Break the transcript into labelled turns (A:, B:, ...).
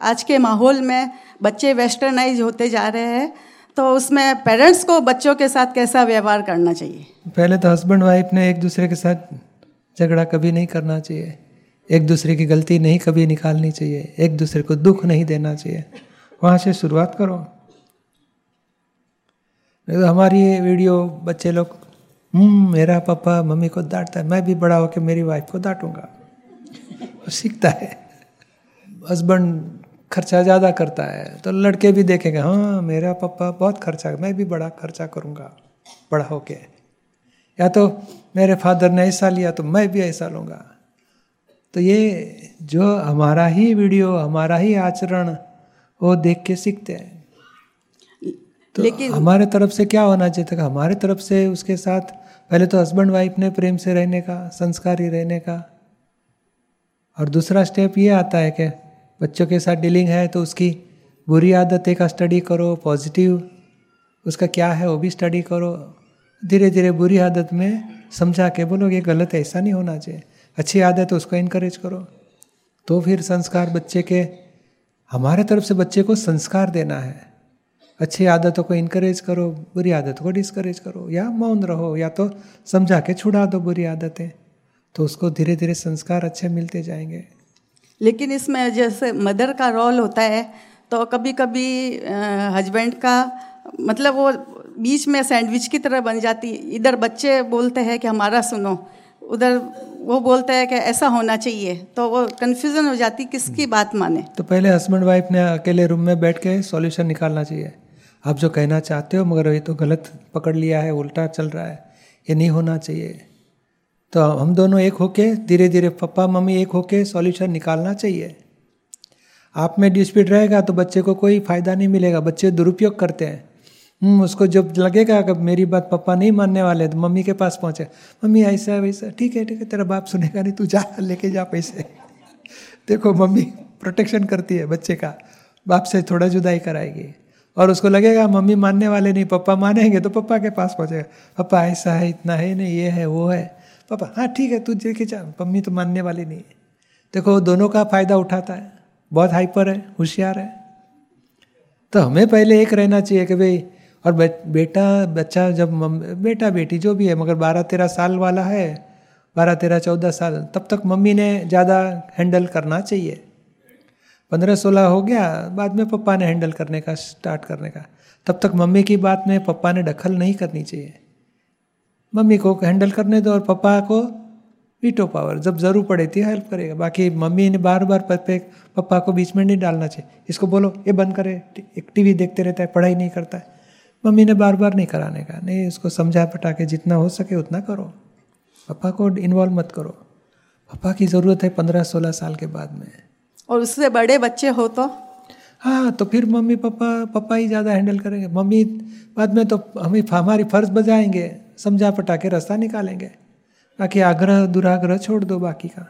A: आज के माहौल में बच्चे वेस्टर्नाइज होते जा रहे हैं तो उसमें पेरेंट्स को बच्चों के साथ कैसा व्यवहार करना चाहिए?
B: पहले तो हस्बैंड वाइफ ने एक दूसरे के साथ झगड़ा कभी नहीं करना चाहिए। एक दूसरे की गलती नहीं कभी निकालनी चाहिए। एक दूसरे को दुख नहीं देना चाहिए। वहाँ से शुरुआत करो। तो हमारी ये वीडियो बच्चे लोग हम्म मेरा पापा मम्मी को डांटता है। मैं भी बड़ा होकर मेरी वाइफ को डांटूँगा। सीखता है। हस्बैंड खर्चा ज़्यादा करता है तो लड़के भी देखेंगे हाँ मेरा पापा बहुत खर्चा मैं भी बड़ा खर्चा करूँगा बड़ा होके या तो मेरे फादर ने ऐसा लिया तो मैं भी ऐसा लूँगा। तो ये जो हमारा ही वीडियो हमारा ही आचरण वो देख के सीखते हैं। तो लेकिन हमारे तरफ़ से क्या होना चाहिए था? हमारे तरफ़ से उसके साथ पहले तो हस्बैंड वाइफ ने प्रेम से रहने का संस्कारी रहने का। और दूसरा स्टेप ये आता है कि बच्चों के साथ डीलिंग है तो उसकी बुरी आदतें का स्टडी करो पॉजिटिव उसका क्या है वो भी स्टडी करो। धीरे धीरे बुरी आदत में समझा के बोलो ये गलत है, ऐसा नहीं होना चाहिए। अच्छी आदत है, उसको इनक्रेज करो। तो फिर संस्कार बच्चे के, हमारे तरफ़ से बच्चे को संस्कार देना है। अच्छी आदतों को इनक्रेज करो, बुरी आदत को डिस्करेज करो। या मौन रहो, या तो समझा के छुड़ा दो बुरी आदतें। तो उसको धीरे धीरे संस्कार अच्छे मिलते जाएँगे।
A: लेकिन इसमें जैसे मदर का रोल होता है तो कभी कभी हस्बैंड का मतलब वो बीच में सैंडविच की तरह बन जाती। इधर बच्चे बोलते हैं कि हमारा सुनो उधर वो बोलते हैं कि ऐसा होना चाहिए तो वो कन्फ्यूज़न हो जाती किसकी हम्म। बात माने।
B: तो पहले हस्बैंड वाइफ ने अकेले रूम में बैठ के सॉल्यूशन निकालना चाहिए। आप जो कहना चाहते हो मगर ये तो गलत पकड़ लिया है उल्टा चल रहा है ये नहीं होना चाहिए। तो हम दोनों एक होके धीरे धीरे पापा, मम्मी एक होके सॉल्यूशन निकालना चाहिए। आप में डिस्प्यूट रहेगा तो बच्चे को कोई फ़ायदा नहीं मिलेगा, बच्चे दुरुपयोग करते हैं। हम्म उसको जब लगेगा कि मेरी बात पापा नहीं मानने वाले तो मम्मी के पास पहुँचे, मम्मी, ऐसा है, वैसा ठीक है ठीक है, तेरा बाप सुनेगा नहीं, तू जा, लेके जा पैसे। देखो, मम्मी प्रोटेक्शन करती है बच्चे का, बाप से थोड़ा जुदाई कराएगी। और उसको लगेगा, मम्मी मानने वाले नहीं, पापा मानेंगे तो पापा के पास पहुंचेगा, पापा, ऐसा है, इतना है नहीं, ये है, वो है। पापा हाँ ठीक है, तू देखे जा, मम्मी तो मानने वाली नहीं है। देखो, दोनों का फ़ायदा उठाता है, बहुत हाइपर है, होशियार है। तो हमें पहले एक रहना चाहिए कि भाई, और बेटा, बच्चा जब बेटा, बेटी जो भी है, मगर बारह तेरह साल वाला है, बारह तेरह चौदह साल, तब तक मम्मी ने ज़्यादा हैंडल करना चाहिए। पंद्रह सोलह हो गया, बाद में पप्पा ने हैंडल करने का स्टार्ट करने का। तब तक मम्मी की बात में पप्पा ने दखल नहीं करनी चाहिए। मम्मी को हैंडल करने दो और पापा को वीटो पावर जब ज़रूर पड़े थी हेल्प करेगा। बाकी मम्मी ने बार बार पप्पे पापा को बीच में नहीं डालना चाहिए। इसको बोलो ये बंद करे। एक टीवी देखते रहता है पढ़ाई नहीं करता है। मम्मी ने बार बार नहीं कराने का। नहीं उसको समझा पटा के जितना हो सके उतना करो। पापा को इन्वॉल्व मत करो। पापा की ज़रूरत है पंद्रह सोलह साल के बाद में।
A: और उससे बड़े बच्चे हो तो?
B: हाँ तो फिर मम्मी पापा पापा ही ज़्यादा हैंडल करेंगे। मम्मी बाद में तो हमें हमारी फ़र्ज़ बजाएँगे। समझा पटा के रास्ता निकालेंगे। बाकी आग्रह दुराग्रह छोड़ दो बाकी का।